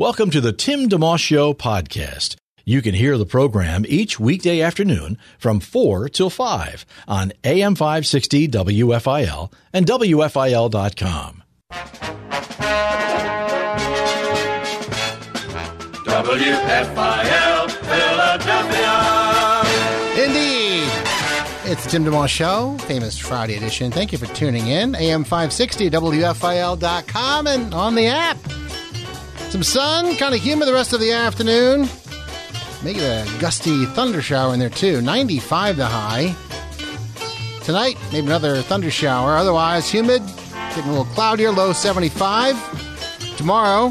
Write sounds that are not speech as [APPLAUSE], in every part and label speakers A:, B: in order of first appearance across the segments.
A: Welcome to the Tim DeMoss Show podcast. You can hear the program each weekday afternoon from 4 till 5 on AM 560 WFIL and WFIL.com.
B: WFIL Philadelphia.
C: Indeed. It's the Tim DeMoss Show, famous Friday edition. Thank you for tuning in. AM 560, WFIL.com, and on the app. Some sun, kind of humid the rest of the afternoon. Maybe a gusty thunder shower in there, too. 95 the high. Tonight, maybe another thunder shower. Otherwise, humid, getting a little cloudier, low 75. Tomorrow,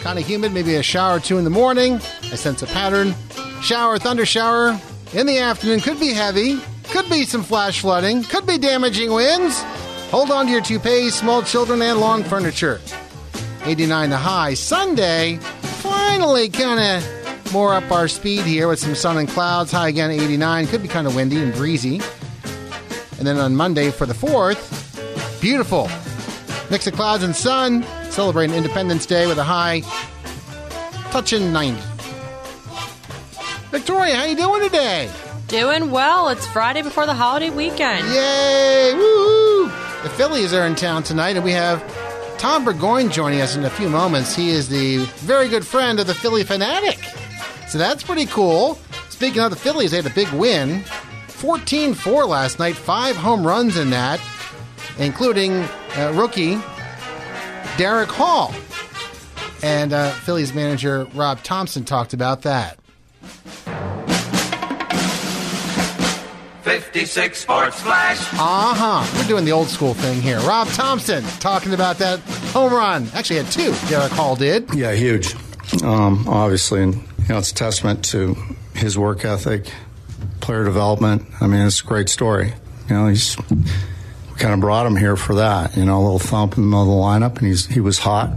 C: kind of humid, maybe a shower or two in the morning. I sense a pattern. Shower, thunder shower in the afternoon. Could be heavy. Could be some flash flooding. Could be damaging winds. Hold on to your toupees, small children, and lawn furniture. 89 the high. Sunday, finally kind of more up our speed here with some sun and clouds. High again, 89. Could be kind of windy and breezy. And then on Monday for the 4th, beautiful. Mix of clouds and sun. Celebrating Independence Day with a high touching 90. Victoria, how you doing today?
D: Doing well. It's Friday before the holiday weekend.
C: Yay! Woo! The Phillies are in town tonight, and we have Tom Burgoyne joining us in a few moments. He is the very good friend of the Phillie Phanatic. So that's pretty cool. Speaking of the Phillies, they had a big win 14 4 last night, five home runs in that, including uh, rookie Darick Hall. And uh, Phillies manager Rob Thomson talked about that.
B: 56 Sports Flash.
C: Uh huh. We're doing the old school thing here. Rob Thomson talking about that home run. Actually, had two. Darick Hall did.
E: Yeah, huge. Um, obviously, and you know, it's a testament to his work ethic, player development. I mean, it's a great story. You know, he's we kind of brought him here for that. You know, a little thump in the middle of the lineup, and he's he was hot,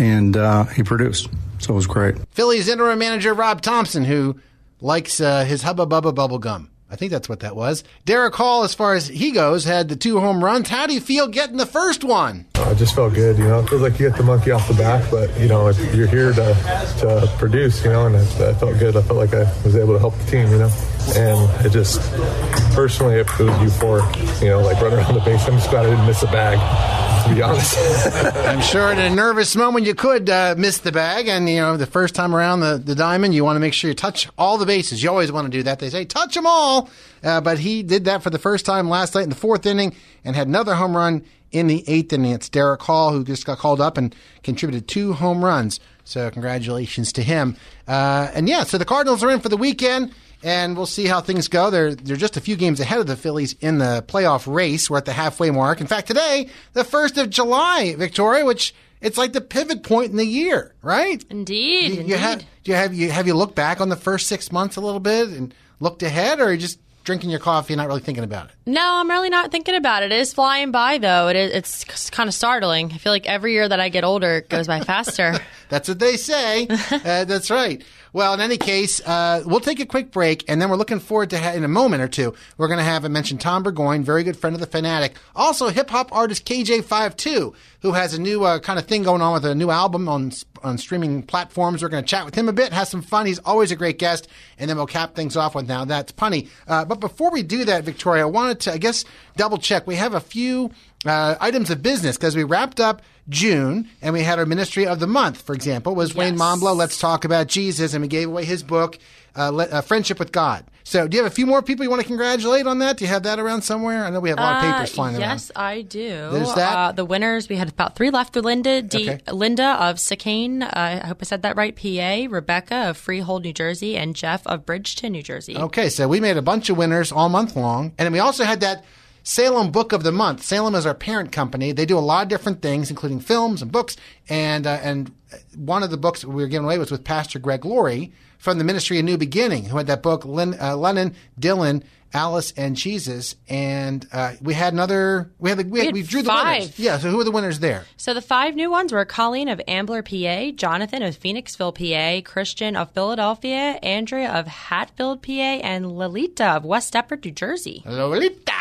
E: and uh, he produced. So it was great.
C: Phillies interim manager Rob Thomson, who likes uh, his Hubba Bubba bubble gum. I think that's what that was. Darick Hall, as far as he goes, had the two home runs. How do you feel getting the first one?
F: I just felt good, you know. It feels like you get the monkey off the back, but you know you're here to to produce, you know, and it, I felt good. I felt like I was able to help the team, you know, and it just personally it was euphoric, you know, like running around the base. I'm just glad I didn't miss a bag. To be honest, [LAUGHS]
C: I'm sure in a nervous moment you could uh, miss the bag, and you know the first time around the, the diamond, you want to make sure you touch all the bases. You always want to do that. They say touch them all, uh, but he did that for the first time last night in the fourth inning, and had another home run in the eighth inning. It's Darick Hall who just got called up and contributed two home runs. So congratulations to him. Uh, and yeah, so the Cardinals are in for the weekend and we'll see how things go. They're they're just a few games ahead of the Phillies in the playoff race. We're at the halfway mark. In fact, today, the first of July, Victoria, which it's like the pivot point in the year, right?
D: Indeed.
C: You,
D: indeed.
C: have do you have you have you looked back on the first six months a little bit and looked ahead, or are you just drinking your coffee and not really thinking about it?
D: no, I'm really not thinking about it. It is flying by, though. It is, it's kind of startling. I feel like every year that I get older, it goes by [LAUGHS] faster.
C: That's what they say. [LAUGHS] uh, that's right. Well, in any case, uh, we'll take a quick break, and then we're looking forward to ha- in a moment or two. We're going to have I mentioned Tom Burgoyne, very good friend of the Phanatic, also hip hop artist KJ52, who has a new uh, kind of thing going on with a new album on on streaming platforms. We're going to chat with him a bit, have some fun. He's always a great guest, and then we'll cap things off with now that's punny. Uh, but before we do that, Victoria, I wanted to I guess double check. We have a few uh, items of business because we wrapped up June and we had our ministry of the month. For example, was Wayne
D: Yes.
C: Momblo. Let's talk about Jesus, and we gave away his book, uh, Le- uh, Friendship with God. So, do you have a few more people you want to congratulate on that? Do you have that around somewhere? I know we have a lot of papers
D: Uh,
C: flying around.
D: yes, I do.
C: There's that?
D: Uh, the winners, we had about three left. Linda, D-
C: Okay.
D: Linda of Secane, uh, I hope I said that right, PA, Rebecca of Freehold, New Jersey, and Jeff of Bridgeton, New Jersey.
C: Okay, so we made a bunch of winners all month long. And then we also had that Salem Book of the Month. Salem is our parent company. They do a lot of different things, including films and books and uh, and one of the books we were giving away was with Pastor Greg Laurie from the Ministry of New Beginning, who had that book, uh, Lennon, Dylan, Alice, and Jesus. And uh, we had another. We had the, we, had, we drew the
D: five.
C: winners. Yeah. So who are the winners there?
D: So the five new ones were Colleen of Ambler, PA, Jonathan of Phoenixville, PA, Christian of Philadelphia, Andrea of Hatfield, PA, and Lolita of West Deptford, New Jersey.
C: Lolita.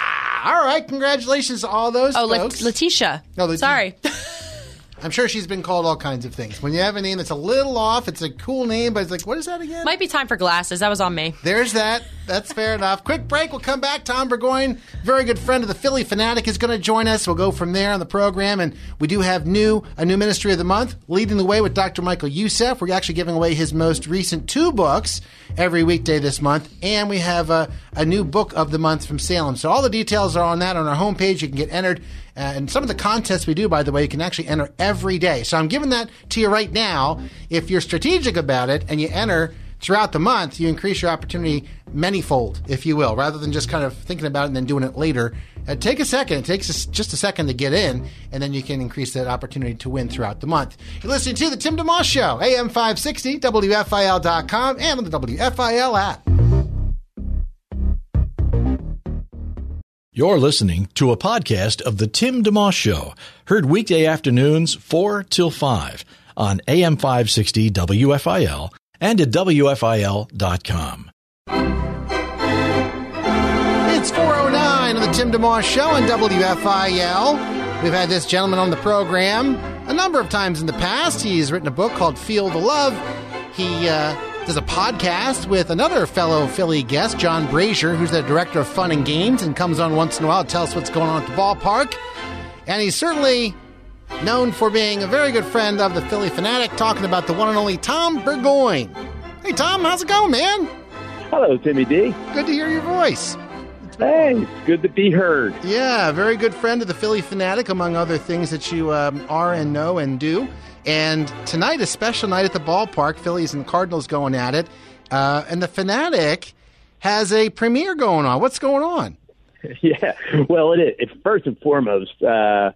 C: All right. Congratulations to all those
D: Oh,
C: folks.
D: Letitia.
C: Oh, Leti-
D: Sorry. [LAUGHS]
C: I'm sure she's been called all kinds of things. When you have a name that's a little off, it's a cool name, but it's like, what is that again?
D: Might be time for glasses. That was on me.
C: There's that. That's fair enough. Quick break. We'll come back. Tom Burgoyne, very good friend of the Phillie Phanatic, is going to join us. We'll go from there on the program, and we do have new a new ministry of the month, leading the way with Dr. Michael Youssef. We're actually giving away his most recent two books every weekday this month, and we have a, a new book of the month from Salem. So all the details are on that on our homepage. You can get entered. Uh, and some of the contests we do, by the way, you can actually enter every day. So I'm giving that to you right now. If you're strategic about it and you enter throughout the month, you increase your opportunity manyfold, if you will, rather than just kind of thinking about it and then doing it later. Uh, take a second. It takes just a second to get in, and then you can increase that opportunity to win throughout the month. You're listening to The Tim DeMoss Show, AM 560, WFIL.com, and on the WFIL app.
A: You're listening to a podcast of The Tim DeMoss Show, heard weekday afternoons 4 till 5 on AM 560 WFIL and at WFIL.com.
C: It's 409 on the Tim DeMoss Show on WFIL. We've had this gentleman on the program a number of times in the past. He's written a book called Feel the Love. He uh, does a podcast with another fellow Philly guest, John Brazer, who's the director of fun and games and comes on once in a while to tell us what's going on at the ballpark. And he's certainly known for being a very good friend of the Phillie Phanatic, talking about the one and only Tom Burgoyne. Hey, Tom, how's it going, man?
B: Hello, Timmy D.
C: Good to hear your voice.
B: Hey, it's good to be heard.
C: Yeah, very good friend of the Phillie Phanatic, among other things that you um, are and know and do. And tonight, a special night at the ballpark. Phillies and Cardinals going at it. Uh, and the Phanatic has a premiere going on. What's going on? [LAUGHS]
B: yeah, well, it is. It's first and foremost, uh,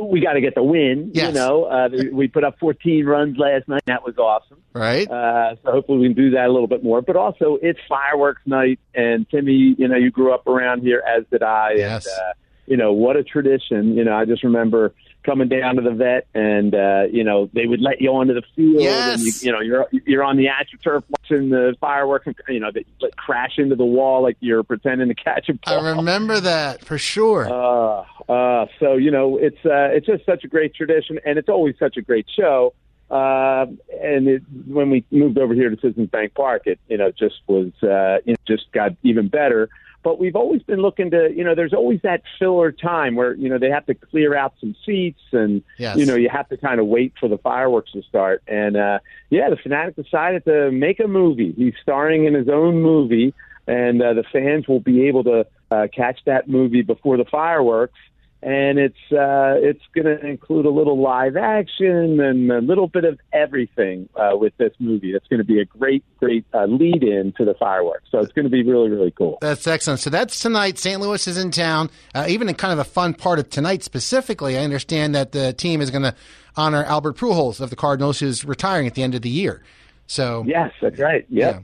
B: we got to get the win.
C: Yes.
B: You know, uh, we put up 14 runs last night. That was awesome.
C: Right?
B: Uh, so hopefully we can do that a little bit more. But also, it's fireworks night, and Timmy, you know, you grew up around here, as did I.
C: Yes.
B: And, uh, you know, what a tradition. You know, I just remember coming down to the vet, and uh, you know, they would let you onto the field,
C: Yes.
B: and you, you know, you're you're on the astroturf watching the fireworks, and you know, they like, crash into the wall like you're pretending to catch a ball.
C: I remember that for sure.
B: Uh, uh, so you know, it's uh, it's just such a great tradition, and it's always such a great show. Uh, and it, when we moved over here to Citizens Bank Park, it you know just was uh, you know, just got even better. But we've always been looking to you know, there's always that filler time where you know they have to clear out some seats, and
C: Yes.
B: you know you have to kind of wait for the fireworks to start. And uh, yeah, the fanatic decided to make a movie. He's starring in his own movie, and uh, the fans will be able to uh, catch that movie before the fireworks. And it's uh, it's going to include a little live action and a little bit of everything uh, with this movie. It's going to be a great, great uh, lead in to the fireworks. So it's going to be really, really cool.
C: That's excellent. So that's tonight. St. Louis is in town. Uh, even in kind of a fun part of tonight specifically, I understand that the team is going to honor Albert Pujols of the Cardinals, who's retiring at the end of the year. So
B: Yes, that's right. Yep. Yeah.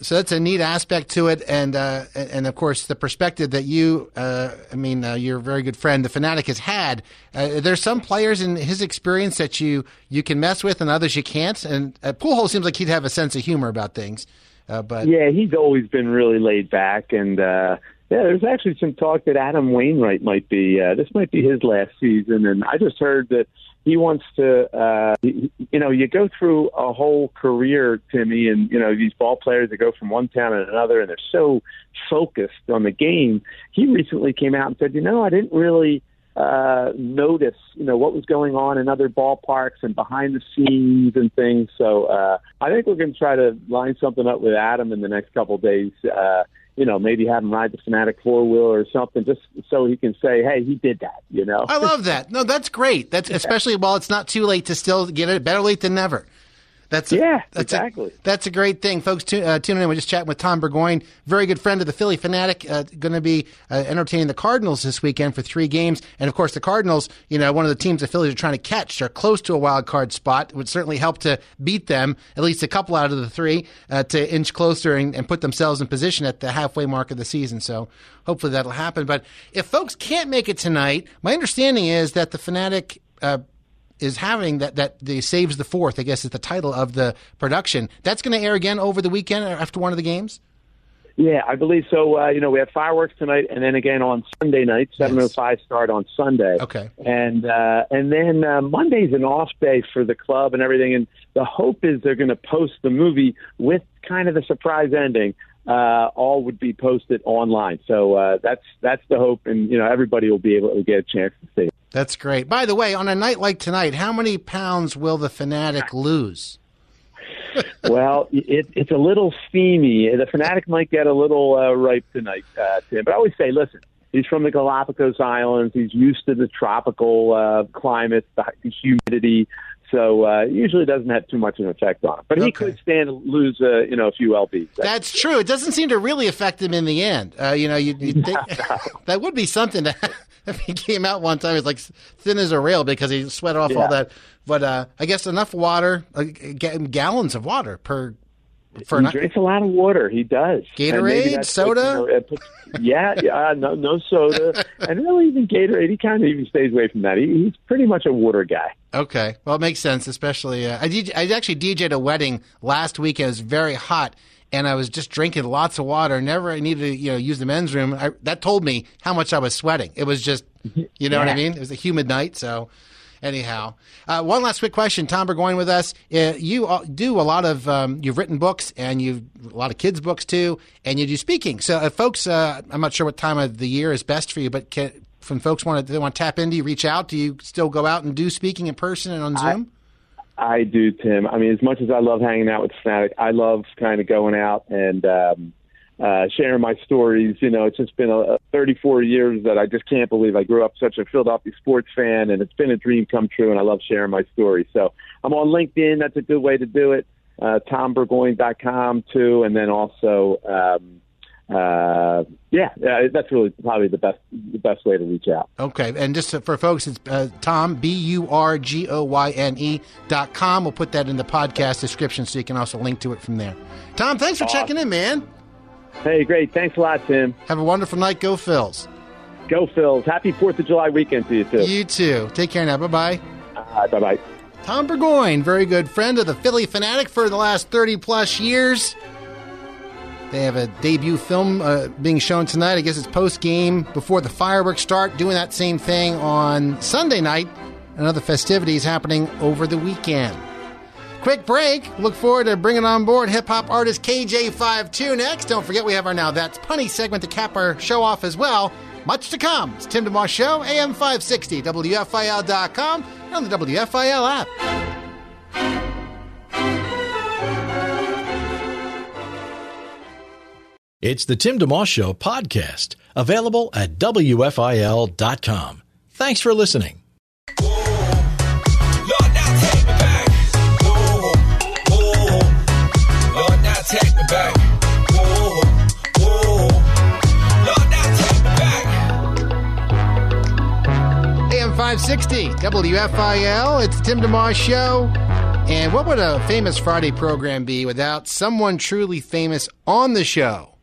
C: So that's a neat aspect to it, and uh, and of course the perspective that you, uh, I mean, uh, your very good friend, the fanatic, has had. Uh, there's some players in his experience that you you can mess with, and others you can't. And uh, Pujols seems like he'd have a sense of humor about things, uh, but
B: Yeah, he's always been really laid back, and uh, yeah, there's actually some talk that Adam Wainwright might be. Uh, this might be his last season, and I just heard that he wants to. Uh, you know, you go through a whole career, Timmy, and you know these ball players that go from one town to another, and they're so focused on the game. He recently came out and said, you know, I didn't really uh, notice, you know, what was going on in other ballparks and behind the scenes and things. So uh, I think we're going to try to line something up with Adam in the next couple of days. Uh, you know, maybe have him ride the Phanatic four wheel or something, just so he can say, "Hey, he did that." You know.
C: I love that. No, that's great. That's [LAUGHS] especially while it's not too late to still get it. Better late than never. That's
B: yeah,
C: that's
B: exactly.
C: A, that's a great thing, folks. Tu- uh, tuning in, we're just chatting with Tom Burgoyne, very good friend of the Phillie Phanatic. Uh, going to be uh, entertaining the Cardinals this weekend for three games, and of course, the Cardinals. You know, one of the teams the Phillies are trying to catch. They're close to a wild card spot. It would certainly help to beat them at least a couple out of the three uh, to inch closer and, and put themselves in position at the halfway mark of the season. So hopefully that'll happen. But if folks can't make it tonight, my understanding is that the fanatic Uh, is having that that the saves the fourth. I guess is the title of the production. That's going to air again over the weekend after one of the games.
B: Yeah, I believe so. Uh, you know, we have fireworks tonight, and then again on Sunday night, seven o five start on Sunday.
C: Okay,
B: and uh, and then uh, Monday's an off day for the club and everything. And the hope is they're going to post the movie with kind of a surprise ending. Uh, all would be posted online. So uh, that's that's the hope, and you know everybody will be able to get a chance to see. it.
C: That's great. By the way, on a night like tonight, how many pounds will the fanatic lose? [LAUGHS]
B: well, it, it's a little steamy. The fanatic might get a little uh, ripe tonight, uh, Tim. But I always say, listen, he's from the Galapagos Islands. He's used to the tropical uh, climate, the, the humidity. So uh, usually doesn't have too much of an effect on him. But he
C: Okay.
B: could stand to lose, uh, you know, a few lbs.
C: That's true. It doesn't seem to really affect him in the end. Uh, you know, you think [LAUGHS] [LAUGHS] that would be something to, [LAUGHS] if he came out one time, he's like thin as a rail because he sweat off all that. But uh, I guess enough water, uh, gallons of water per for
B: he drinks a lot of water. He does.
C: Gatorade, soda?
B: you know, yeah, yeah, no, no soda, [LAUGHS] and really even Gatorade. He kind of even stays away from that. He, he's pretty much a water guy.
C: Okay, well, it makes sense, especially uh, I, DJ, I actually DJ'd a wedding last week. It was very hot, and I was just drinking lots of water. Never I needed to you know use the men's room. I, that told me how much I was sweating. It was just, you know what I mean. It was a humid night, so. Anyhow, uh, one last quick question. Tom Burgoyne with us. Uh, you uh, do a lot of, um, you've written books and you've a lot of kids' books too, and you do speaking. So, if folks, uh, I'm not sure what time of the year is best for you, but can, when folks want to they want to tap into you, reach out. Do you still go out and do speaking in person and on Zoom?
B: I do, Tim. I mean, as much as I love hanging out with Phanatic, I love kind of going out and um, uh, sharing my stories. You know, it's just been a, a 34 years that I just can't believe I grew up such a Philadelphia sports fan, and it's been a dream come true. And I love sharing my story. So I'm on LinkedIn. That's a good way to do it. Uh, TomBurgoyne.com too, and then also. Um, uh, yeah, uh, that's really probably the best the best way to reach out.
C: Okay, and just for folks, it's uh, Tom B U R G O Y N E dot com. We'll put that in the podcast description so you can also link to it from there. Tom, thanks for checking in, man.
B: Hey, great. Thanks a lot, Tim.
C: Have a wonderful night. Go Phils.
B: Go Phils. Happy Fourth of July weekend to you too.
C: You too. Take care now. Bye bye.
B: Uh, bye bye.
C: Tom Burgoyne, very good friend of the Phillie Phanatic for the last 30 plus years. They have a debut film uh, being shown tonight. I guess it's post game before the fireworks start, doing that same thing on Sunday night, and other festivities happening over the weekend. Quick break. Look forward to bringing on board hip hop artist KJ52 next. Don't forget we have our Now That's Punny segment to cap our show off as well. Much to come. It's Tim DeMoss Show, AM 560, WFIL.com, and on the WFIL app.
A: It's the Tim DeMoss Show podcast, available at WFIL.com. Thanks for listening.
C: 560, WFIL. It's Tim DeMoss Show. And what would a famous Friday program be without someone truly famous on the show?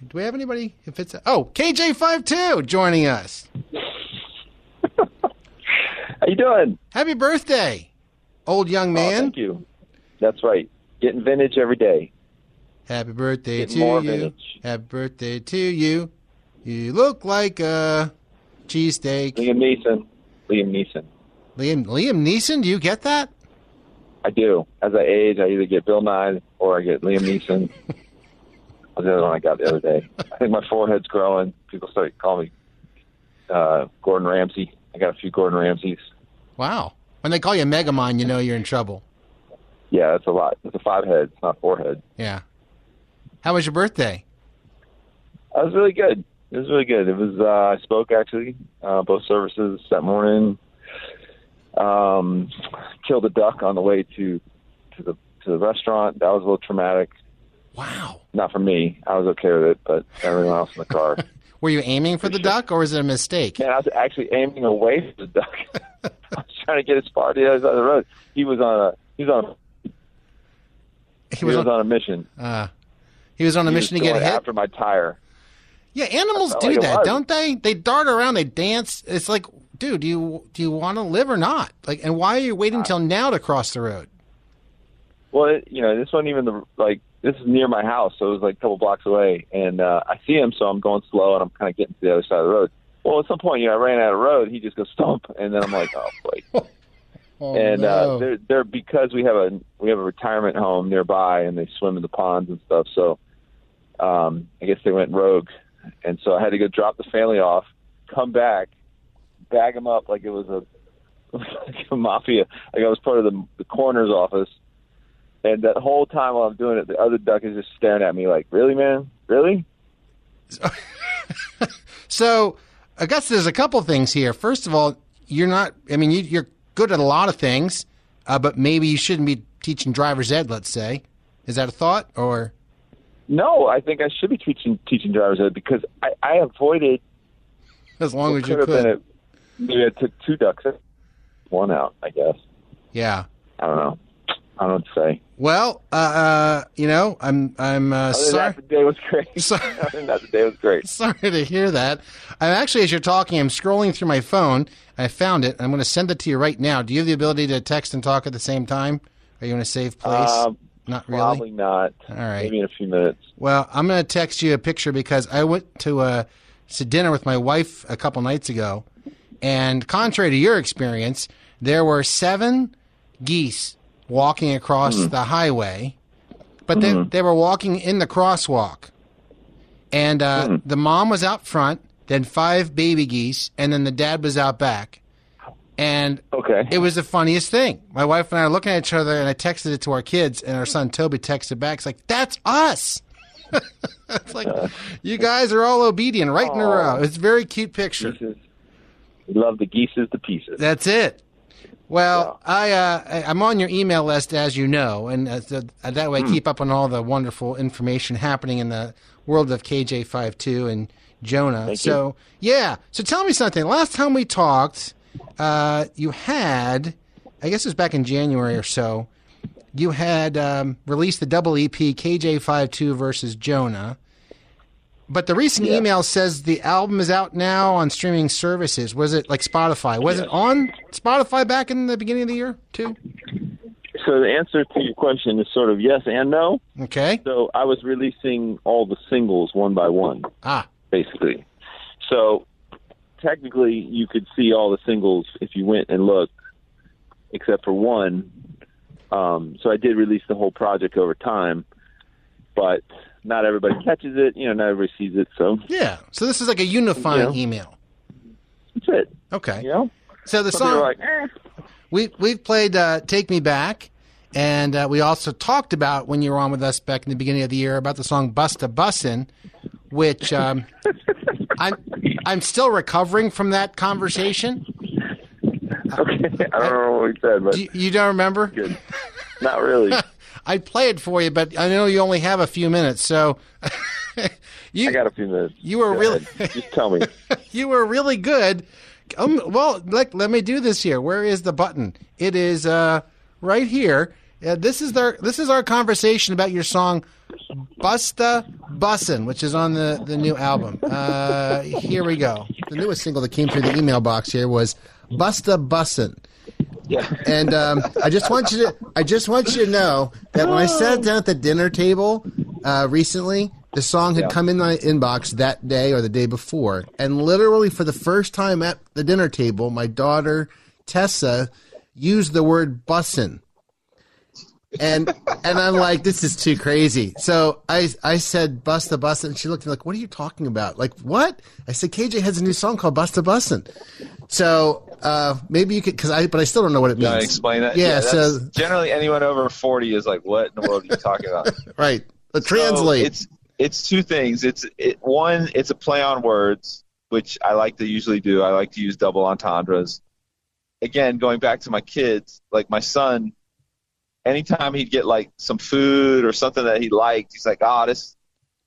C: Do we have anybody? If it's oh KJ52 joining us.
G: How you doing?
C: Happy birthday, old young oh, man.
G: Oh, thank you. That's right. Getting vintage every day.
C: Happy birthday
G: Getting
C: to you.
G: vintage.
C: Happy birthday to you. You look like a cheesesteak.
G: Liam Neeson. Liam Neeson.
C: Liam Liam Neeson, do you get that?
G: I do. As I age, I either get Bill Nye or I get Liam Neeson. [LAUGHS] Was the other one I got the other day. I think my forehead's growing. People start calling me uh, Gordon Ramsay. I got a few Gordon Ramsays.
C: Wow. When they call you Megamind, you know you're in trouble.
G: Yeah, that's a lot. It's a five head. It's not four head.
C: Yeah. How was your birthday?
G: That was really good. It was really good. It was. Uh, I spoke actually uh, both services that morning. Um, killed a duck on the way to to the to the restaurant. That was a little traumatic.
C: Wow.
G: Not for me. I was okay with it, but everyone else in the car. [LAUGHS]
C: Were you aiming for the duck, or was it a mistake?
G: Man, I was actually aiming away from the duck. [LAUGHS] I was trying to get as far to the other side of the road. He was on a he was on he was,
C: was
G: on, a mission.
C: Uh, he was on a
G: He
C: mission
G: was
C: to get hit.
G: after my tire.
C: Yeah, animals do
G: like
C: that, don't they? They dart around, they dance. It's like, dude, do you do you want to live or not? Like, and why are you waiting until now to cross the road?
G: Well, it, you know, this wasn't even the like. This is near my house, so it was like a couple blocks away, and uh, I see him, so I'm going slow, and I'm kind of getting to the other side of the road. Well, at some point, you know, I ran out of road. He just goes stomp, and then I'm like, oh boy. [LAUGHS]
C: Oh,
G: and
C: no.
G: uh, they're they're because we have a we have a retirement home nearby, and they swim in the ponds and stuff. So, um, I guess they went rogue, and so I had to go drop the family off, come back, bag them up like it was a [LAUGHS] like a mafia, like I was part of the the coroner's office. And that whole time while I'm doing it, the other duck is just staring at me like, "Really, man? Really?" [LAUGHS]
C: So, I guess there's a couple things here. First of all, you're not. I mean, you, you're good at a lot of things, uh, but maybe you shouldn't be teaching driver's ed. Let's say, is that a thought or?
G: No, I think I should be teaching teaching driver's ed because I, I avoided
C: As long as you
G: have
C: could.
G: been a, maybe I took two ducks, one out. I guess
C: Yeah.
G: I don't know. I don't know what to say.
C: Well, uh, uh, you know, I'm I'm uh, sorry.
G: that, the day was great. [LAUGHS] [LAUGHS] Than that, the day was great.
C: Sorry to hear that. I'm actually, as you're talking, I'm scrolling through my phone. I found it. I'm going to send it to you right now. Do you have the ability to text and talk at the same time? Are you in a safe place?
G: Um,
C: not really.
G: Probably not.
C: All right.
G: Maybe in a few minutes.
C: Well, I'm going to text you a picture because I went to uh, to dinner with my wife a couple nights ago, and contrary to your experience, there were seven geese walking across
G: Hmm.
C: the highway, but they they were walking in the crosswalk, and uh,
G: Hmm.
C: the mom was out front, then five baby geese, and then the dad was out back. And
G: okay.
C: it was the funniest thing. My wife and I are looking at each other, and I texted it to our kids, and our son Toby texted back. It's like, that's us. [LAUGHS] it's like, [LAUGHS] you guys are all obedient right in a row. It's a very cute picture.
G: We love the geeses to pieces.
C: That's it. Well, I, uh, I- I'm on your email list, as you know, and uh, so that way I
G: Hmm.
C: keep up on all the wonderful information happening in the world of KJ52 and Jonah.
G: Thank
C: so, yeah. So tell me something. Last time we talked, uh, you had, I guess it was back in January or so, you had um, released the double EP KJ52 versus Jonah. But the recent email says the album is out now on streaming services. Was it like Spotify? Was it on Spotify back in the beginning of the year too?
G: So the answer to your question is sort of yes and no.
C: Okay.
G: So I was releasing all the singles one by one.
C: Ah.
G: Basically. So technically you could see all the singles if you went and looked, except for one. Um, so I did release the whole project over time, but not everybody catches it. You know, not everybody sees it. So
C: Yeah. So this is like a unifying
G: Yeah.
C: email.
G: that's it.
C: Okay.
G: You know.
C: So the
G: Some
C: song
G: like, eh.
C: we we've played uh, "Take Me Back," and uh, we also talked about when you were on with us back in the beginning of the year about the song "Busta Bussin'," which um, [LAUGHS] I'm I'm still recovering from that conversation.
G: Okay, I don't know what we said, but
C: You, you don't remember?
G: good. Not really.
C: I'd play it for you, but I know you only have a few minutes, so [LAUGHS] you
G: I got a few minutes.
C: you were
G: Go
C: really.
G: Just tell me. [LAUGHS]
C: you were really good. Um, well, let, let me do this here. Where is the button? It is uh, right here. Uh, this is our this is our conversation about your song "Busta Bussin'," which is on the the new album. Uh, here we go. The newest single that came through the email box here was "Busta Bussin'."
G: Yeah.
C: And um, I just want you to I just want you to know that when I sat down at the dinner table uh, recently, the song had
G: Yeah.
C: come in my inbox that day or the day before, and literally for the first time at the dinner table, my daughter Tessa used the word "bussin'." And and I'm like, this is too crazy. So I I said Busta Bussin', and she looked at me like, what are you talking about? Like what? I said KJ has a new song called Busta Bussin'. So uh, maybe you could, because I but I still don't know what it
H: Can I
C: means.
H: explain that?
C: Yeah. so
H: generally anyone over forty is like, "What in the world are you talking about?" [LAUGHS]
C: right. But
H: So
C: translate.
H: it's it's two things. It's it, one, it's a play on words, which I like to usually do. I like to use double entendres. Again, going back to my kids, like my son, anytime he'd get like some food or something that he liked, he's like, "Oh, this."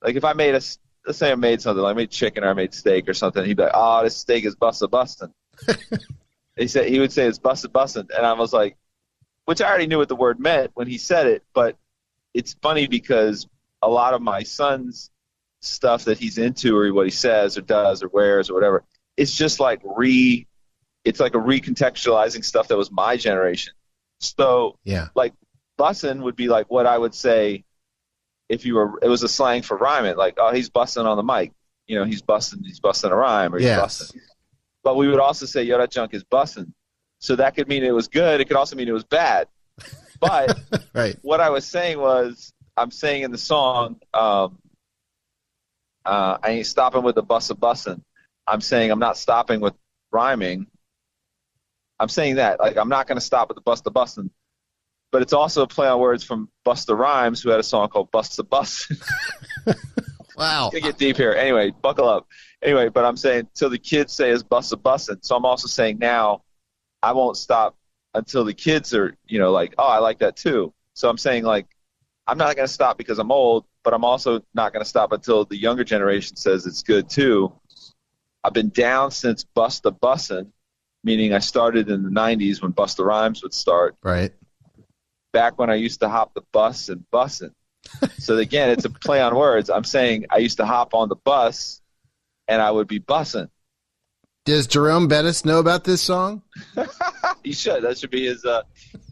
H: Like if I made a, let's say I made something, like I made chicken or I made steak or something, he'd be like, "Oh, this steak is busta bustin'." [LAUGHS] he said he would say it's busta bustin', and I was like, which I already knew what the word meant when he said it, but it's funny because a lot of my son's stuff that he's into or what he says or does or wears or whatever, it's just like re, it's like a recontextualizing stuff that was my generation. So
C: Yeah.
H: like bussin' would be like what I would say if you were it was a slang for rhyming, like, oh he's busting on the mic. You know, he's busting he's busting a rhyme or he's
C: Yes.
H: busting. But we would also say, yo, that junk is busting. So that could mean it was good, it could also mean it was bad. But [LAUGHS]
C: Right.
H: what I was saying was I'm saying in the song, um, uh, I ain't stopping with the bus of bussin'. I'm saying I'm not stopping with rhyming. I'm saying that like I'm not going to stop with the bust the bussin', but it's also a play on words from Busta Rhymes, who had a song called Bust the Bussin'. [LAUGHS]
C: Wow.
H: Gonna get deep here. Anyway, buckle up. Anyway, but I'm saying till the kids say is bust a bussin'. So I'm also saying now I won't stop until the kids are, you know, like, oh, I like that too. So I'm saying like I'm not gonna stop because I'm old, but I'm also not gonna stop until the younger generation says it's good too. I've been down since Bust the Bussin', meaning I started in the 90s when Busta Rhymes would start
C: Right.
H: Back when I used to hop the bus and bussin'. so again, it's a [LAUGHS] play on words. I'm saying I used to hop on the bus and I would be bussin'.
C: Does Jerome Bettis know about this song? [LAUGHS]
H: He should. That should be his uh,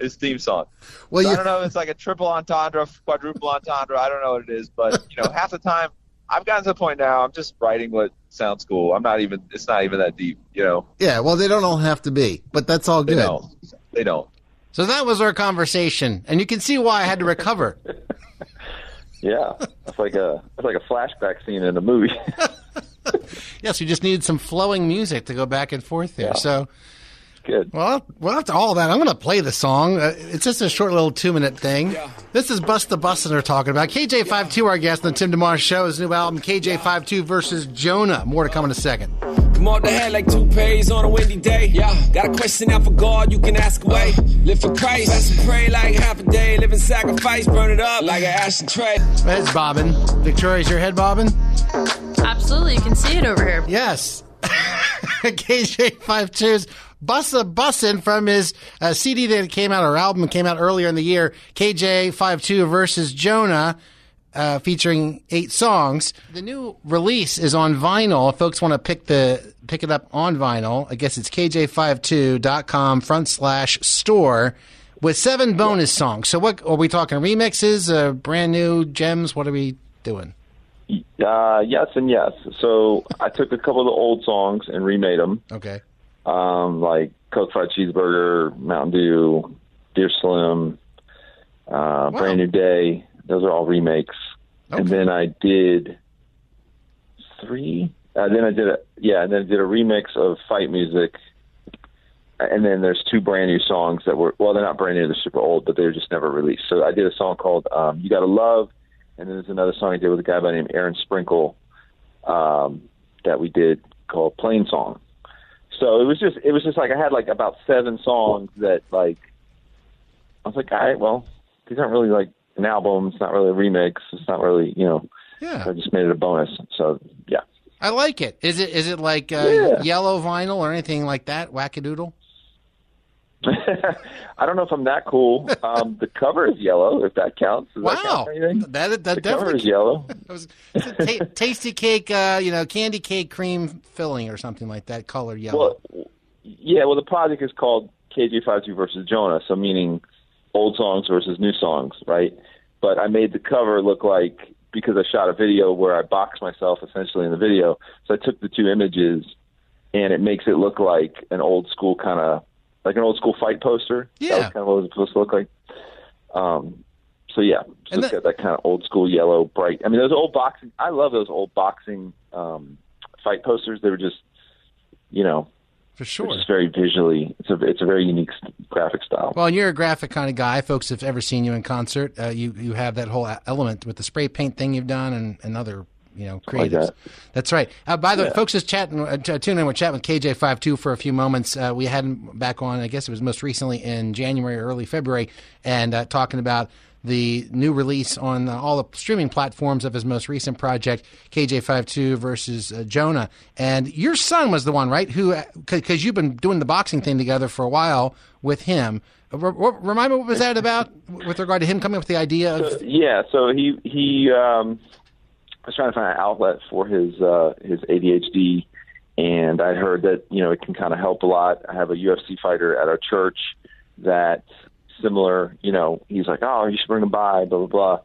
H: his theme song.
C: Well,
H: So I don't know if it's like a triple entendre, quadruple entendre. I don't know what it is, but you know, half the time I've gotten to the point now. I'm just writing what sounds cool. I'm not even. It's not even that deep. You know,
C: Yeah, well, they don't all have to be, but that's all
H: they
C: good.
H: don't. They don't.
C: So that was our conversation, and you can see why I had to recover. [LAUGHS]
G: Yeah, it's like a it's like a flashback scene in a movie. [LAUGHS]
C: yes, we just needed some flowing music to go back and forth there. So
G: good.
C: Well, well, after all that, I'm going to play the song. Uh, it's just a short little two minute thing. This is Busta Bussin' they're talking about. KJ52, our guest on the Tim DeMoss Show, his new album, KJ52 versus Jonah. More to come in a second.
I: Come on the head like toupees on a windy day. Yeah. Got a question out for God, you can ask away. Live for Christ, fast and pray like half a day. Live in sacrifice, burn it up like an ashtray.
C: Head's bobbing. Victoria's your head bobbing?
D: Absolutely, you can see it over here.
C: Yes. [LAUGHS] KJ52's Busta Bussin' from his uh, CD that came out, or album came out earlier in the year, KJ52 versus Jonah. Uh, featuring eight songs. The new release is on vinyl. If folks want to pick the pick it up on vinyl, I guess it's kj52.com front slash store with seven bonus songs. So what are we talking? Remixes, uh, brand new gems? What are we doing?
G: Uh, yes and yes. So I took a couple of the old songs and remade them.
C: Okay.
G: Um, like Coke Fried Cheeseburger, Mountain Dew, Dear Slim, uh, Brand New Day. Those are all remakes. And then I did three. Uh, then I did a yeah. And then I did a remix of Fight Music. And then there's two brand new songs that were well, they're not brand new. They're super old, but they were just never released. So I did a song called um, "You Gotta Love," and then there's another song I did with a guy by the name Aaron Sprinkle um, that we did called "Plain Song." So it was just it was just like I had like about seven songs that like I was like, all right, well, these aren't really like an album. It's not really a remix. It's not really you know.
C: Yeah.
G: I just made it a bonus. So yeah.
C: I like it. Is it is it like uh,
G: Yeah.
C: yellow vinyl or anything like that? Wackadoodle. [LAUGHS]
G: I don't know if I'm that cool. [LAUGHS] Um, the cover is yellow, if that counts. Does that
C: Wow,
G: count
C: that that
G: the cover
C: definitely
G: is yellow. [LAUGHS]
C: It was, it's a Tastykake, uh, you know, candy cake cream filling or something like that, color yellow.
G: Well, yeah. Well, the project is called KJ52 versus Jonah, so meaning old songs versus new songs, right? But I made the cover look like because I shot a video where I boxed myself essentially in the video. So I took the two images, and it makes it look like an old school kind of like an old school fight poster. That
C: Yeah.
G: was kind of what it was supposed to look like. Um. So yeah, so it's got that kind of old school yellow, bright. I mean, those old boxing. I love those old boxing um, fight posters. They were just, you know,
C: for sure.
G: It's very visually. It's a it's a very unique graphic style.
C: Well, and you're a graphic kind of guy. Folks have ever seen you in concert. Uh, you you have that whole element with the spray paint thing you've done and, and other you know,
G: Like
C: creatives.
G: that.
C: That's right. Uh, by the way, folks, just chatting, uh, t- tuning in. We're chatting with KJ52 for a few moments. Uh, we had him back on. I guess it was most recently in January or early February, and uh, talking about the new release on uh, all the streaming platforms of his most recent project, KJ52 versus uh, Jonah. And your son was the one, right? Who, because you've been doing the boxing thing together for a while with him. Uh, r- r- remind me what was that about with regard to him coming up with the idea of?
G: Yeah, so he he um, was trying to find an outlet for his uh, his ADHD, and I heard that you know it can kind of help a lot. I have a UFC fighter at our church that similar. You know, he's like, oh, you should bring him by, blah blah blah.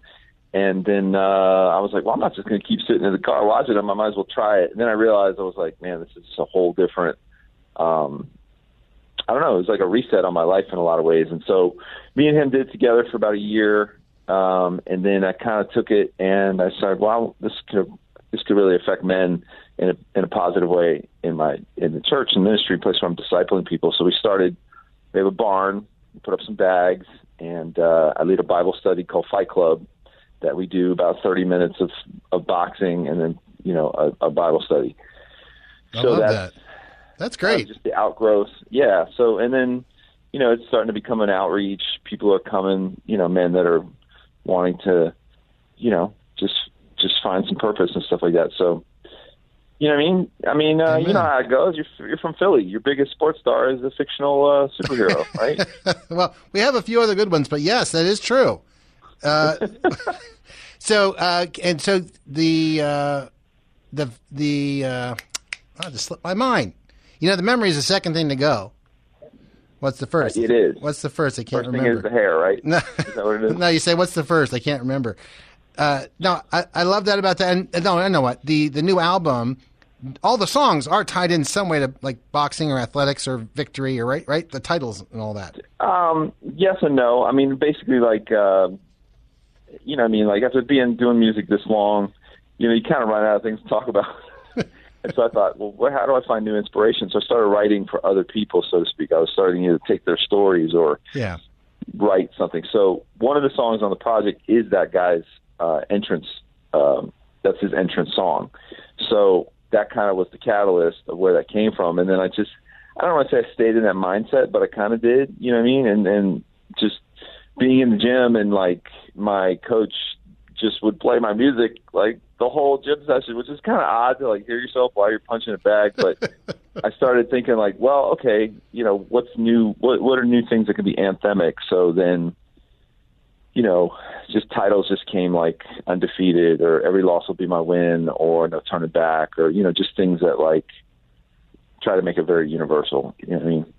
G: And then uh, I was like, well, I'm not just going to keep sitting in the car watching him. I might as well try it. And then I realized I was like, man, this is a whole different. Um, I don't know. It was like a reset on my life in a lot of ways. And so me and him did together for about a year. Um, and then I kind of took it and I started, wow, this could, this could really affect men in a, in a positive way in my, in the church and ministry place where I'm discipling people. So we started, we have a barn, put up some bags and, uh, I lead a Bible study called Fight Club that we do about 30 minutes of, of boxing and then, you know, a, a Bible study.
C: I
G: so
C: love
G: that's,
C: that. That's great.
G: just the outgrowth. Yeah. So and then, you know, it's starting to become an outreach. People are coming, you know, men that are wanting to, you know, just just find some purpose and stuff like that. So you know what I mean? I mean, uh, you know how it goes. You're, you're from Philly. Your biggest sports star is a fictional uh, superhero, [LAUGHS] right?
C: well, we have a few other good ones, but yes, that is true. Uh, [LAUGHS] so, uh, and so the uh, the the uh, I just slipped my mind. You know, the memory is the second thing to go. What's the first?
G: It is.
C: What's the first? I can't
G: First thing
C: remember.
G: is the hair, right?
C: No,
G: Is that what it is? [LAUGHS]
C: no, you say what's the first? I can't remember. Uh, no, I, I love that about that. And, and no, I know what the the new album. All the songs are tied in some way to like boxing or athletics or victory or right, right, the titles and all that.
G: Um, yes and no. I mean, basically, like, uh, you know, I mean, like after being doing music this long, you know, you kind of run out of things to talk about. [LAUGHS] and so I thought, well, where, how do I find new inspiration? So I started writing for other people, so to speak. I was starting to take their stories or
C: Yeah.
G: write something. So one of the songs on the project is that guy's uh, entrance. Um, that's his entrance song. So that kind of was the catalyst of where that came from. And then I just, I don't want to say I stayed in that mindset, but I kind of did. You know what I mean? And and just being in the gym and like my coach just would play my music like the whole gym session, which is kind of odd to like hear yourself while you're punching a bag. But [LAUGHS] I started thinking like, well, okay, you know, what's new? What what are new things that can be anthemic? So then, you know, just titles just came like undefeated or every loss will be my win or no turning back or you know just things that like try to make it very universal. You know what I mean?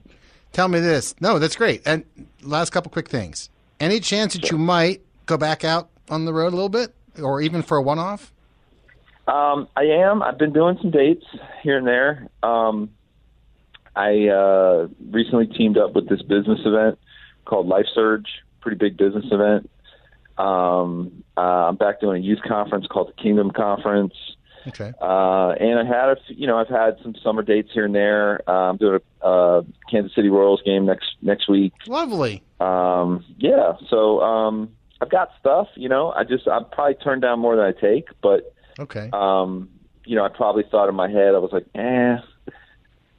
C: Tell me this. No, that's great. And last couple quick things. Any chance that you might go back out on the road a little bit, or even for a one-off?
G: Um, I am. I've been doing some dates here and there. Um, I uh, recently teamed up with this business event called Life Surge, pretty big business event. Um, uh, I'm back doing a youth conference called the Kingdom Conference.
C: Okay.
G: Uh, and I had a, you know, I've had some summer dates here and there. Uh, I'm doing a uh, Kansas City Royals game next next week.
C: Lovely.
G: Um, yeah, so um, I've got stuff. You know, I just I probably turn down more than I take, but
C: Okay.
G: um, you know, I probably thought in my head I was like, eh,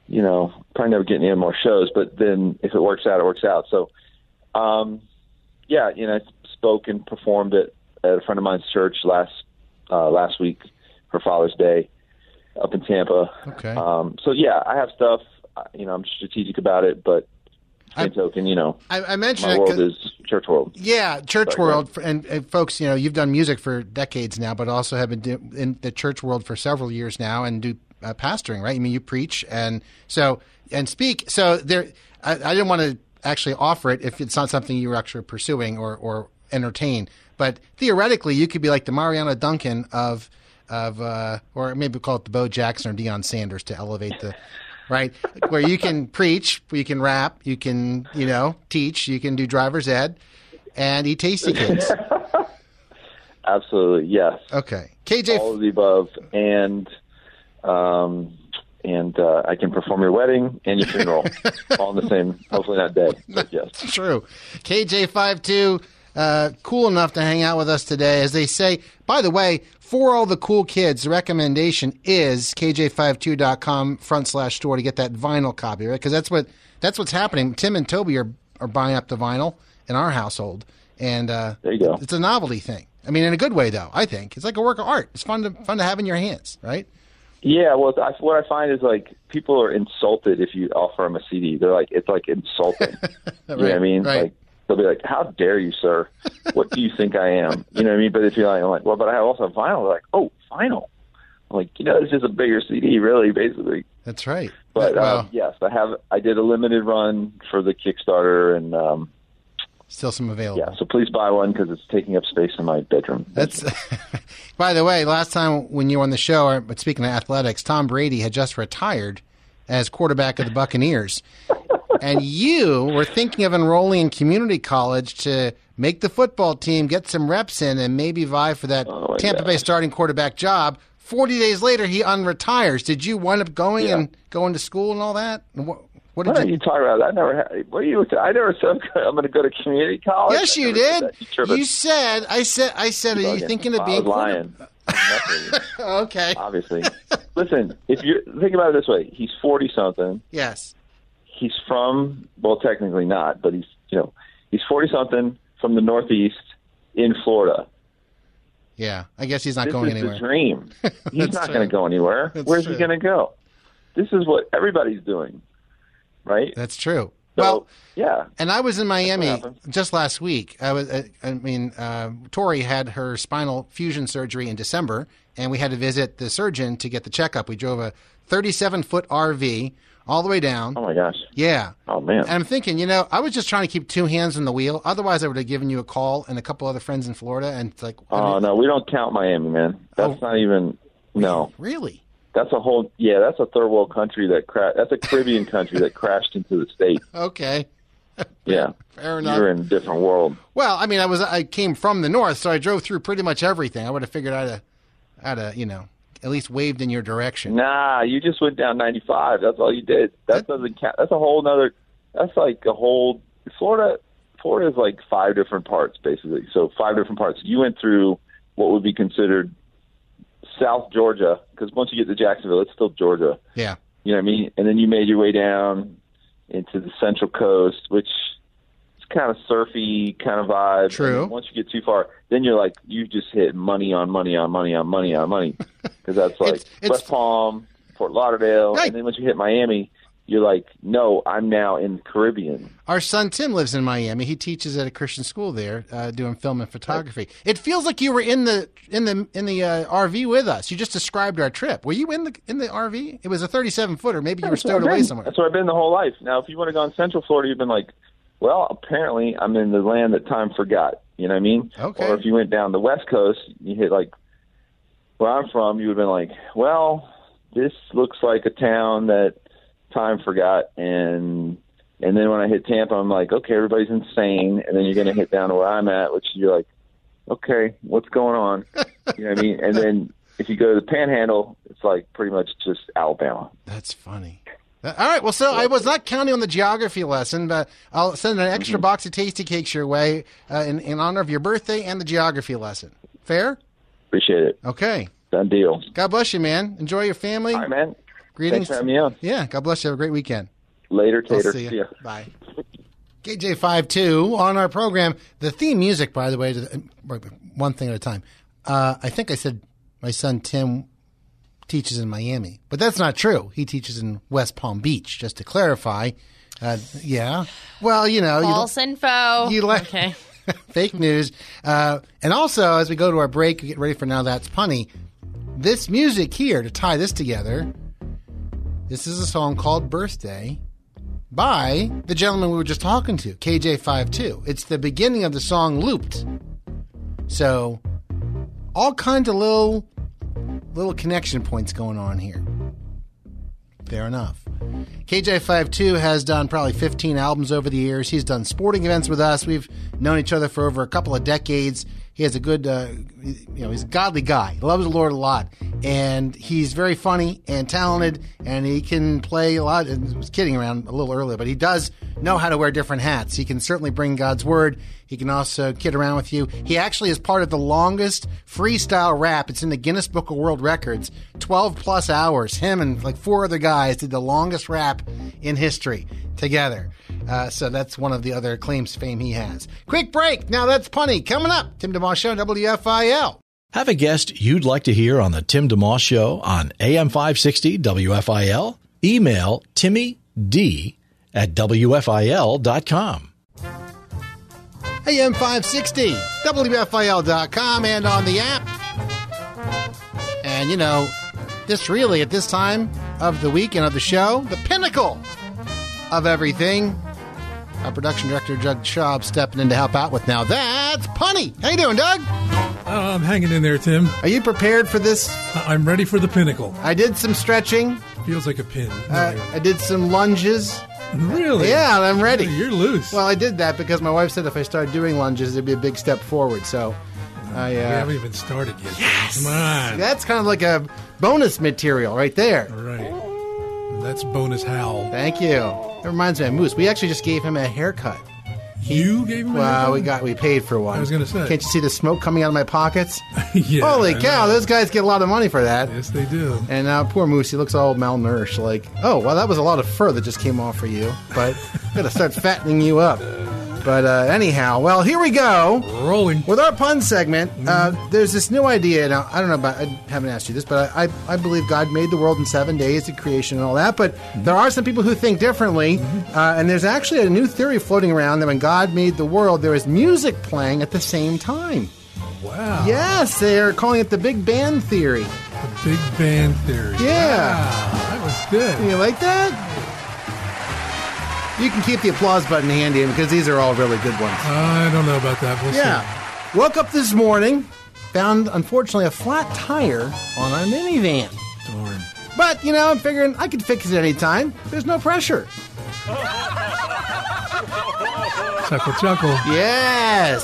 G: you know, probably never getting any more shows. But then if it works out, it works out. So, um, yeah, you know, I spoke and performed at, at a friend of mine's church last uh, last week for Father's Day up in Tampa.
C: Okay.
G: Um, so yeah, I have stuff. uh, You know, I'm strategic about it, but same token, you know,
C: I, I mentioned
G: my world is church world.
C: Yeah, church
G: Sorry,
C: world, and, and folks, you know, you've done music for decades now, but also have been do, in the church world for several years now, and do uh, pastoring, right? I mean, you preach and so and speak. So there, I, I didn't want to actually offer it if it's not something you're actually pursuing or or entertain. But theoretically, you could be like the Mariano Duncan of of, uh, or maybe call it the Bo Jackson or Deion Sanders to elevate the. Right, where you can preach, you can rap, you can, you know, teach, you can do driver's ed, and eat Tastykakes. [LAUGHS]
G: Absolutely, yes.
C: Okay, KJ.
G: All of the above, and um, and uh, I can perform your wedding and your funeral [LAUGHS] all in the same, hopefully not day. But yes. [LAUGHS]
C: True. KJ52, uh, cool enough to hang out with us today. As they say, by the way, for all the cool kids, the recommendation is kj52.com front slash store to get that vinyl copy, right? Because that's what that's what's happening. Tim and Toby are are buying up the vinyl in our household, and uh,
G: there you go.
C: It's a novelty thing. I mean, in a good way, though. I think it's like a work of art. It's fun to fun to have in your hands, right?
G: Yeah, well, I, what I find is like people are insulted if you offer them a CD. They're like, it's like insulting. [LAUGHS] you know what I mean?
C: right.
G: Like they'll be like, "How dare you, sir? What do you think I am?" You know what I mean? But if you're like, I'm like, well, but I also have vinyl. They're like, oh, vinyl. I'm like, you know, it's just a bigger CD, really, basically.
C: That's right.
G: But
C: Wow.
G: um, yes, I have. I did a limited run for the Kickstarter, and um,
C: Still some available.
G: yeah, so please buy one because it's taking up space in my bedroom.
C: That's. [LAUGHS] By the way, last time when you were on the show, uh, but speaking of athletics, Tom Brady had just retired as quarterback of the Buccaneers, [LAUGHS] and you were thinking of enrolling in community college to make the football team, get some reps in, and maybe vie for that
G: Oh,
C: Tampa Bay starting quarterback job. Forty days later, he unretires. Did you wind up going
G: Yeah.
C: and going to school and all that? What, did
G: are
C: you?
G: you talking about? I never. Had, what are you? I never said [LAUGHS] I'm going to go to community college.
C: Yes, you did.
G: You
C: said. I said. I said. Are you thinking of being
G: lying. [LAUGHS]
C: Okay.
G: Obviously. [LAUGHS] Listen, if you think about it this way, he's forty something.
C: Yes.
G: He's from well, technically not, but he's you know he's forty something from the Northeast in Florida.
C: Yeah. I guess he's not
G: this
C: going
G: is
C: anywhere.
G: the dream. He's not going to go anywhere.
C: That's
G: Where's
C: true.
G: he going to go? This is what everybody's doing, right?
C: That's true.
G: So,
C: well,
G: yeah.
C: and I was in Miami just last week. I was. I, I mean, uh, Tori had her spinal fusion surgery in December, and we had to visit the surgeon to get the checkup. We drove a 37 foot RV all the way down.
G: Oh my gosh.
C: Yeah.
G: Oh man.
C: And I'm thinking, you know, I was just trying to keep two hands on the wheel. Otherwise, I would have given you a call and a couple other friends in Florida, and it's like,
G: Oh no, we don't count Miami, man. That's not even no.
C: really?
G: That's a whole yeah. That's a third world country that cra- That's a Caribbean country that crashed into the state. [LAUGHS]
C: Okay.
G: Yeah, [LAUGHS]
C: Fair enough.
G: you're in a different world.
C: Well, I mean, I was I came from the north, so I drove through pretty much everything. I would have figured I'd have, I'd have, you know, at least waved in your direction.
G: Nah, you just went down 95. That's all you did. That doesn't count. That's a whole nother. That's like a whole Florida. Florida is like five different parts basically. So five different parts. You went through what would be considered South Georgia because once you get to Jacksonville, it's still Georgia.
C: Yeah.
G: You know what I mean? And then you made your way down into the Central Coast, which is kind of surfy kind of vibe.
C: True.
G: And once you get too far, then you're like you just hit money on money on money on money on money [LAUGHS] because that's like
C: It's- it's-
G: West Palm, Fort Lauderdale,
C: Right.
G: and then once you hit Miami, you're like, no, I'm now in the Caribbean.
C: Our son Tim lives in Miami. He teaches at a Christian school there, uh, doing film and photography. It feels like you were in the in the in the uh, RV with us. You just described our trip. Were you in the in the RV? It was a 37 footer. Maybe you were stowed away somewhere.
G: That's where I've been the whole life. Now, if you would have gone Central Florida, you've been like, well, apparently I'm in the land that time forgot. You know what I mean?
C: Okay.
G: Or if you went down the West Coast, you hit like where I'm from, you would have been like, well, this looks like a town that time forgot, and and then when I hit Tampa, I'm like, okay, everybody's insane, and then you're gonna hit down to where I'm at, which you're like, okay, what's going on? [LAUGHS] You know what I mean? And then if you go to the Panhandle, it's like pretty much just Alabama.
C: That's funny. Uh, All right. Well, so I was not counting on the geography lesson, but I'll send an extra
G: Mm-hmm.
C: box of Tastykakes your way uh, in, in honor of your birthday and the geography lesson. Fair?
G: Appreciate it.
C: Okay.
G: Done deal.
C: God bless you, man. Enjoy your family.
G: All right, man.
C: Greetings.
G: Thanks for having me on.
C: Yeah. God bless you. Have a great weekend.
G: Later,
C: I'll see ya.
G: See ya.
C: Bye. KJ52 on our program. The theme music, by the way, the, one thing at a time. Uh, I think I said my son Tim teaches in Miami, but that's not true. He teaches in West Palm Beach, just to clarify. Uh, yeah. Well, you know, you
D: False info.
C: you like-
D: okay. [LAUGHS]
C: fake news. Uh, and also, as we go to our break, we get ready for Now That's Punny, this music here to tie this together, this is a song called Birthday by the gentleman we were just talking to, KJ52. It's the beginning of the song looped. So, all kinds of little little connection points going on here. Fair enough. KJ52 has done probably 15 albums over the years. He's done sporting events with us. We've known each other for over a couple of decades. He has a good, uh, you know, he's a godly guy. He loves the Lord a lot. And he's very funny and talented, and he can play a lot. And was kidding around a little earlier, but he does know how to wear different hats. He can certainly bring God's word. He can also kid around with you. He actually is part of the longest freestyle rap. It's in the Guinness Book of World Records. 12 plus hours. Him and like four other guys did the longest rap in history together. Uh, so that's one of the other claims fame he has. Quick break. Now that's punny. Coming up. Tim DeMoss Show, WFIL.
A: Have a guest you'd like to hear on the Tim DeMoss Show on AM 560 WFIL? Email Timmy D at WFIL.com.
C: AM 560, WFIL.com, and on the app. And, you know, this really, at this time of the week and of the show, the pinnacle of everything. Our production director, Doug Schaub, stepping in to help out with Now That's Punny. How you doing, Doug?
J: Uh, I'm hanging in there, Tim.
C: Are you prepared for this?
J: I'm ready for the pinnacle.
C: I did some stretching.
J: Feels like a pin.
C: Uh, I did some lunges.
J: Really?
C: Yeah, I'm ready.
J: You're loose.
C: Well, I did that because my wife said if I started doing lunges, it'd be a big step forward. So I. Uh,
J: we haven't even started yet. Yes! Come on.
C: That's kind of like a bonus material right there.
J: Right. That's bonus howl.
C: Thank you. That reminds me of Moose. We actually just gave him a haircut.
J: You gave him.
C: Well, we got we paid for one.
J: I was gonna say.
C: Can't you see the smoke coming out of my pockets? [LAUGHS]
J: Yeah,
C: Holy
J: I
C: cow!
J: know.
C: Those guys get a lot of money for that.
J: Yes, they do.
C: And now poor Moose, he looks all malnourished. Like, oh well, that was a lot of fur that just came off for you. But [LAUGHS] I'm gonna start fattening you up. But uh, anyhow, well, here we go.
J: Rolling
C: with our pun segment. Uh, there's this new idea. Now, I don't know about. I haven't asked you this, but I, I, I believe God made the world in seven days, the creation and all that. But there are some people who think differently, uh, and there's actually a new theory floating around that when God made the world, there was music playing at the same time.
J: Wow.
C: Yes, they are calling it the Big Band theory.
J: The Big Band Theory.
C: Yeah.
J: Wow, that was good.
C: You like that? You can keep the applause button handy because these are all really good ones.
J: I don't know about that. We'll
C: Yeah. Woke up this morning, found unfortunately a flat tire on our minivan.
J: Darn.
C: But, you know, I'm figuring I could fix it anytime. There's no pressure.
J: Chuckle, chuckle.
C: Yes.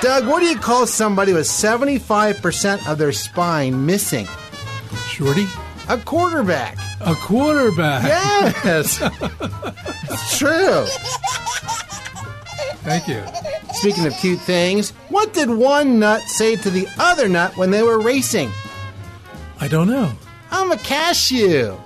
C: Doug, what do you call somebody with 75% of their spine missing?
J: Shorty?
C: A quarterback.
J: A quarterback.
C: Yes. [LAUGHS] it's true.
J: Thank you.
C: Speaking of cute things, what did one nut say to the other nut when they were racing?
J: I don't know.
C: I'm a cashew.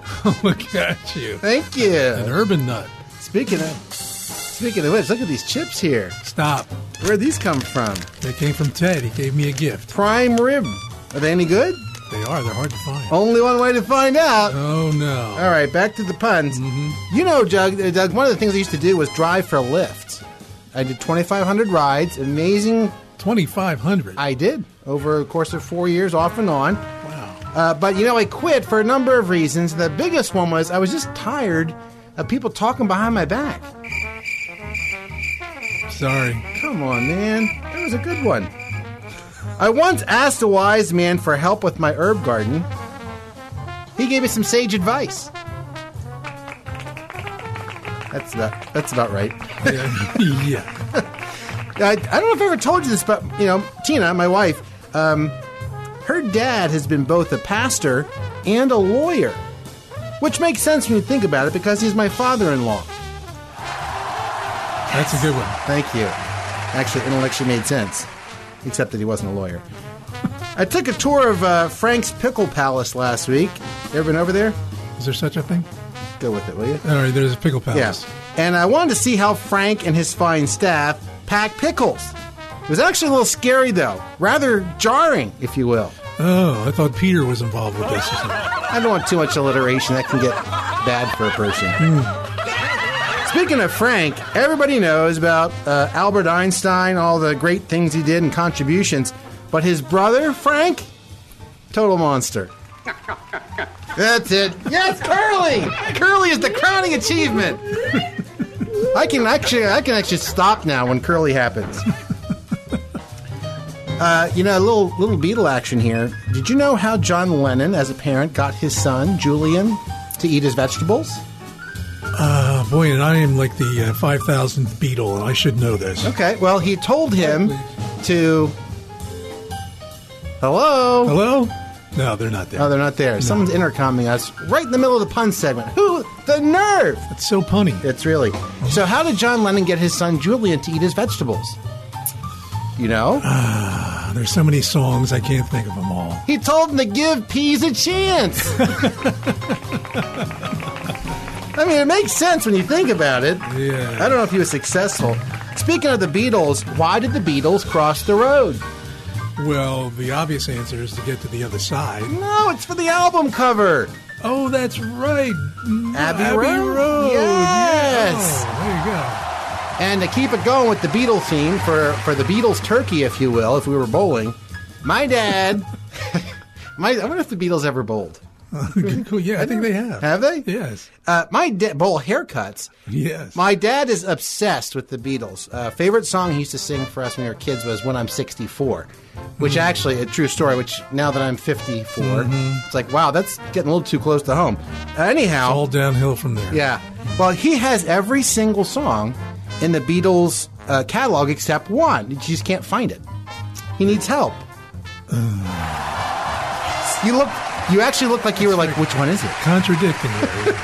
J: Look at you.
C: Thank you.
J: An urban nut.
C: Speaking of speaking of which, look at these chips here.
J: Stop.
C: Where'd these come from?
J: They came from Ted. He gave me a gift.
C: Prime rib. Are they any good?
J: They are. They're hard to find.
C: Only one way to find out.
J: Oh, no.
C: All right, back to the puns. You know, Doug, uh, Doug, one of the things I used to do was drive for Lyft. I did 2,500 rides. Amazing.
J: 2,500?
C: I did over the course of four years, off and on.
J: Wow.
C: Uh, but, you know, I quit for a number of reasons. The biggest one was I was just tired of people talking behind my back.
J: Sorry.
C: Come on, man. That was a good one. I once asked a wise man for help with my herb garden. He gave me some sage advice. That's about, that's about right. [LAUGHS]
J: yeah. [LAUGHS]
C: I, I don't know if I ever told you this, but you know, Tina, my wife, um, her dad has been both a pastor and a lawyer, which makes sense when you think about it because he's my father-in-law.
J: That's a good one.
C: Thank you. Actually, intellectually made sense, except that he wasn't a lawyer. I took a tour of uh, Frank's Pickle Palace last week. You ever been over there?
J: Is there such a thing?
C: Go with it, will you?
J: All right, there's a pickle palace.
C: Yes. And I wanted to see how Frank and his fine staff pack pickles. It was actually a little scary, though. Rather jarring, if you will.
J: Oh, I thought Peter was involved with this. [LAUGHS]
C: I don't want too much alliteration. That can get bad for a person. Speaking of Frank, everybody knows about uh, Albert Einstein, all the great things he did and contributions. But his brother, Frank, total monster. [LAUGHS] That's it. Yes, Curly. Curly is the crowning achievement. I can actually, I can actually stop now when Curly happens. Uh, you know, a little little Beatle action here. Did you know how John Lennon, as a parent, got his son Julian to eat his vegetables?
J: Uh, boy, and I am like the uh, 5,000th Beatle, and I should know this.
C: Okay, well, he told him to. Hello.
J: Hello? No, they're not there.
C: Oh, they're not there. Someone's intercomming us right in the middle of the pun segment. Who The nerve!
J: It's so punny.
C: It's really. So, how did John Lennon get his son Julian to eat his vegetables? You know?
J: Ah, there's so many songs, I can't think of them all.
C: He told him to give peas a chance. [LAUGHS] I mean, it makes sense when you think about it.
J: Yeah.
C: I don't know if he was successful. Speaking of the Beatles, why did the Beatles cross the road?
J: Well, the obvious answer is to get to the other side.
C: No, it's for the album cover.
J: Oh, that's right.
C: Abbey,
J: Abbey
C: Road.
J: Road.
C: Yes.
J: Yeah. Oh, there you go.
C: And to keep it going with the Beatles theme for for the Beatles turkey, if you will, if we were bowling, my dad. [LAUGHS] my I wonder if the Beatles ever bowled. [LAUGHS]
J: cool. Yeah, I think they have.
C: Have they?
J: Yes.
C: Uh, my da- bowl haircuts.
J: Yes.
C: My dad is obsessed with the Beatles. Uh, favorite song he used to sing for us when we were kids was "When I'm 64," which
J: Hmm.
C: actually a true story. Which now that I'm 54,
J: Mhm.
C: it's like wow, that's getting a little too close to home. Uh, anyhow,
J: All downhill from there.
C: yeah. Well, he has every single song in the Beatles uh, catalog except one. You just can't find it. He needs help. you look. You actually look like you were like, which one is it?
J: Contradicting you. [LAUGHS]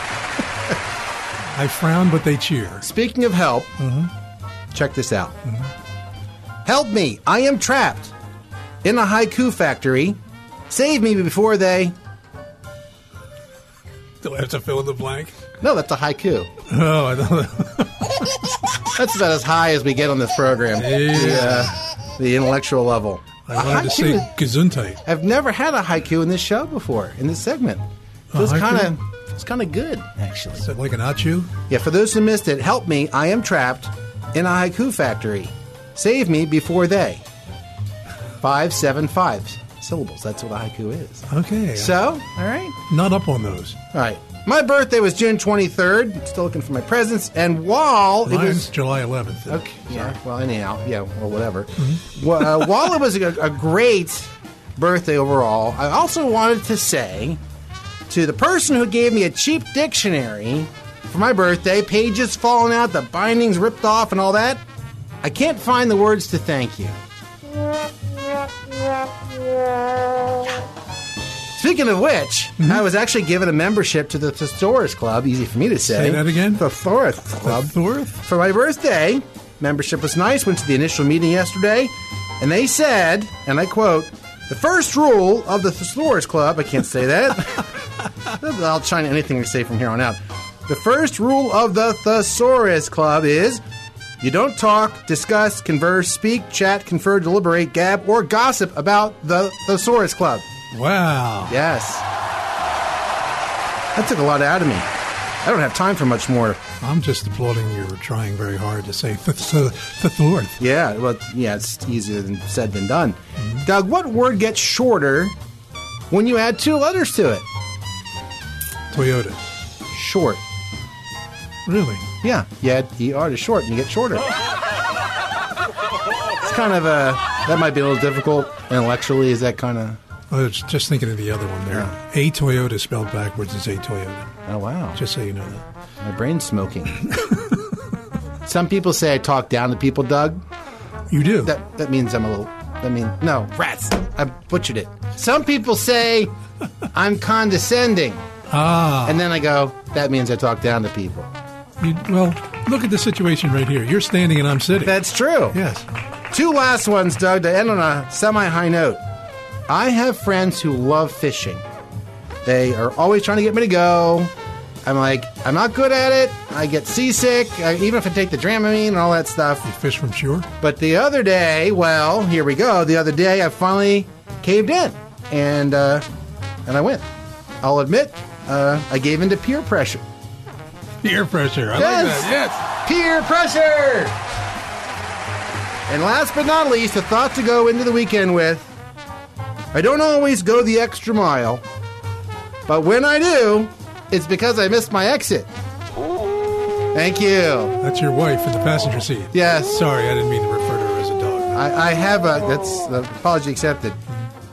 J: I frown, but they cheer.
C: Speaking of help, check this out. Help me! I am trapped in a haiku factory. Save me before they.
J: Do I have to fill in the blank?
C: No, that's a haiku. [LAUGHS]
J: Oh, I don't.
C: That's about as high as we get on this program. The, uh, the intellectual level.
J: I wanted to say gesundheit.
C: I've never had a haiku in this show before, in this segment. Feels kind of it's kind of good, actually.
J: Is it like an achu?
C: Yeah, for those who missed it, help me. I am trapped in a haiku factory. Save me before they. Five, seven, five syllables. That's what a haiku is.
J: Okay.
C: So, all right.
J: Not up on those.
C: All right. My birthday was June 23rd. Still looking for my presents. And while it
J: Mine's
C: was.
J: July 11th.
C: Okay. Yeah. Well, anyhow. Yeah. Or whatever.
J: Mm-hmm.
C: Well, uh, [LAUGHS] while it was a, a great birthday overall, I also wanted to say to the person who gave me a cheap dictionary for my birthday, pages falling out, the bindings ripped off, and all that, I can't find the words to thank you. Speaking of which, mm-hmm. I was actually given a membership to the Thesaurus Club. Easy for me to say.
J: Say that again?
C: Thesaurus Club. Thesaurus. For my birthday, membership was nice. Went to the initial meeting yesterday, and they said, and I quote, "The first rule of the Thesaurus Club." I can't say that. [LAUGHS] I'll try anything to say from here on out. The first rule of the Thesaurus Club is you don't talk, discuss, converse, speak, chat, confer, deliberate, gab, or gossip about the Thesaurus Club.
J: Wow.
C: Yes. That took a lot out of me. I don't have time for much more.
J: I'm just applauding you for trying very hard to say Thesaurus.
C: Yeah, well, yeah, it's easier than said than done. Doug, what word gets shorter when you add two letters to it?
J: Toyota.
C: Short.
J: Really?
C: Yeah, you add ER to short and you get shorter. it's kind of a, that might be a little difficult intellectually. Is that kind of.
J: I was just thinking of the other one there. A Toyota spelled backwards is a Toyota.
C: Oh, wow.
J: Just so you know that.
C: My brain's smoking. [LAUGHS] Some people say I talk down to people, Doug.
J: You do.
C: That that means I'm a little. I mean, no, rats. I butchered it. Some people say I'm condescending.
J: Ah.
C: And then I go, that means I talk down to people.
J: You, well, look at the situation right here. You're standing and I'm sitting.
C: That's true.
J: Yes.
C: Two last ones, Doug, to end on a semi high note. I have friends who love fishing. They are always trying to get me to go. I'm like, I'm not good at it. I get seasick, I, even if I take the Dramamine and all that stuff.
J: You fish from shore?
C: But the other day, well, here we go. The other day, I finally caved in, and uh, and I went. I'll admit, uh, I gave in to peer pressure.
J: Peer pressure. I
C: Yes.
J: like that. Yes.
C: Peer pressure. And last but not least, a thought to go into the weekend with. I don't always go the extra mile, but when I do, it's because I missed my exit. Thank you.
J: That's your wife in the passenger seat.
C: Yes.
J: Sorry, I didn't mean to refer to her as a dog.
C: I, I have a. That's the apology accepted.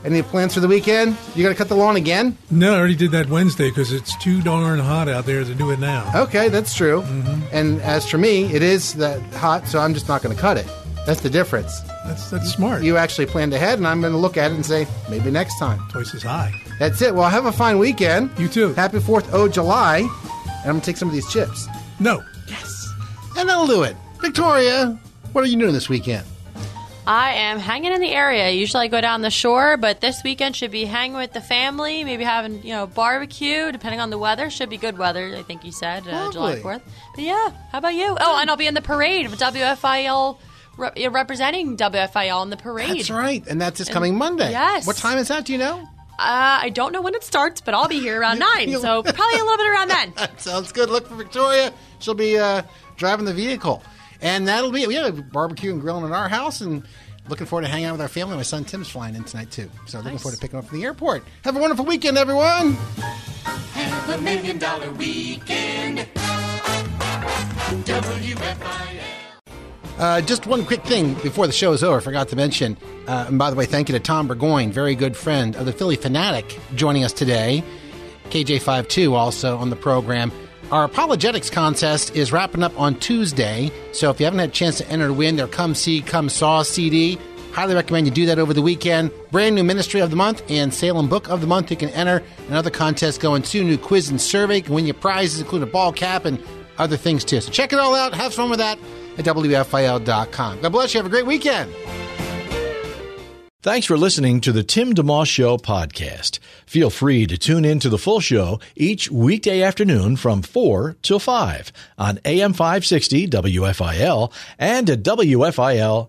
C: Any plans for the weekend? You gonna cut the lawn again?
J: No, I already did that Wednesday because it's too darn hot out there to do it now.
C: Okay, that's true.
J: Mm-hmm.
C: And as for me, it is that hot, so I'm just not going to cut it. That's the difference.
J: That's that's smart.
C: You actually planned ahead, and I'm going to look at it and say maybe next time.
J: Twice as high.
C: That's it. Well, have a fine weekend.
J: You too.
C: Happy Fourth of July, and I'm going to take some of these chips.
J: No.
C: Yes. And that'll do it. Victoria, what are you doing this weekend?
D: I am hanging in the area. Usually I go down the shore, but this weekend should be hanging with the family, maybe having, you know, barbecue, depending on the weather. Should be good weather, I think you said, uh, July 4th. But yeah, how about you? Oh, and I'll be in the parade of WFIL, re- representing WFIL on the parade.
C: That's right. And that's this
D: And-
C: coming Monday.
D: yes.
C: What time is that? Do you know?
D: Uh, I don't know when it starts, but I'll be here around [LAUGHS] 9, so [LAUGHS] probably a little bit around then.
C: That [LAUGHS] sounds good. Look for Victoria. She'll be uh, driving the vehicle. And that'll be, we have a barbecue and grilling in our house and looking forward to hanging out with our family. My son Tim's flying in tonight, too. So looking forward to picking him up from the airport. Have a wonderful weekend, everyone.
K: Have a million dollar weekend. WFIL.
C: Uh, just one quick thing before the show is over. I forgot to mention. Uh, and by the way, thank you to Tom Burgoyne, very good friend of the Phillie Phanatic, joining us today. KJ52 also on the program. Our apologetics contest is wrapping up on Tuesday. So if you haven't had a chance to enter to win their Come See, Come Saw CD, highly recommend you do that over the weekend. Brand new Ministry of the Month and Salem Book of the Month. You can enter another contest going to new quiz and survey. You can win your prizes, including a ball cap and other things too. So check it all out. Have fun with that at WFIL.com. God bless you. Have a great weekend.
A: Thanks for listening to the Tim DeMoss Show podcast. Feel free to tune in to the full show each weekday afternoon from 4 till 5 on AM 560 WFIL and at WFIL.com.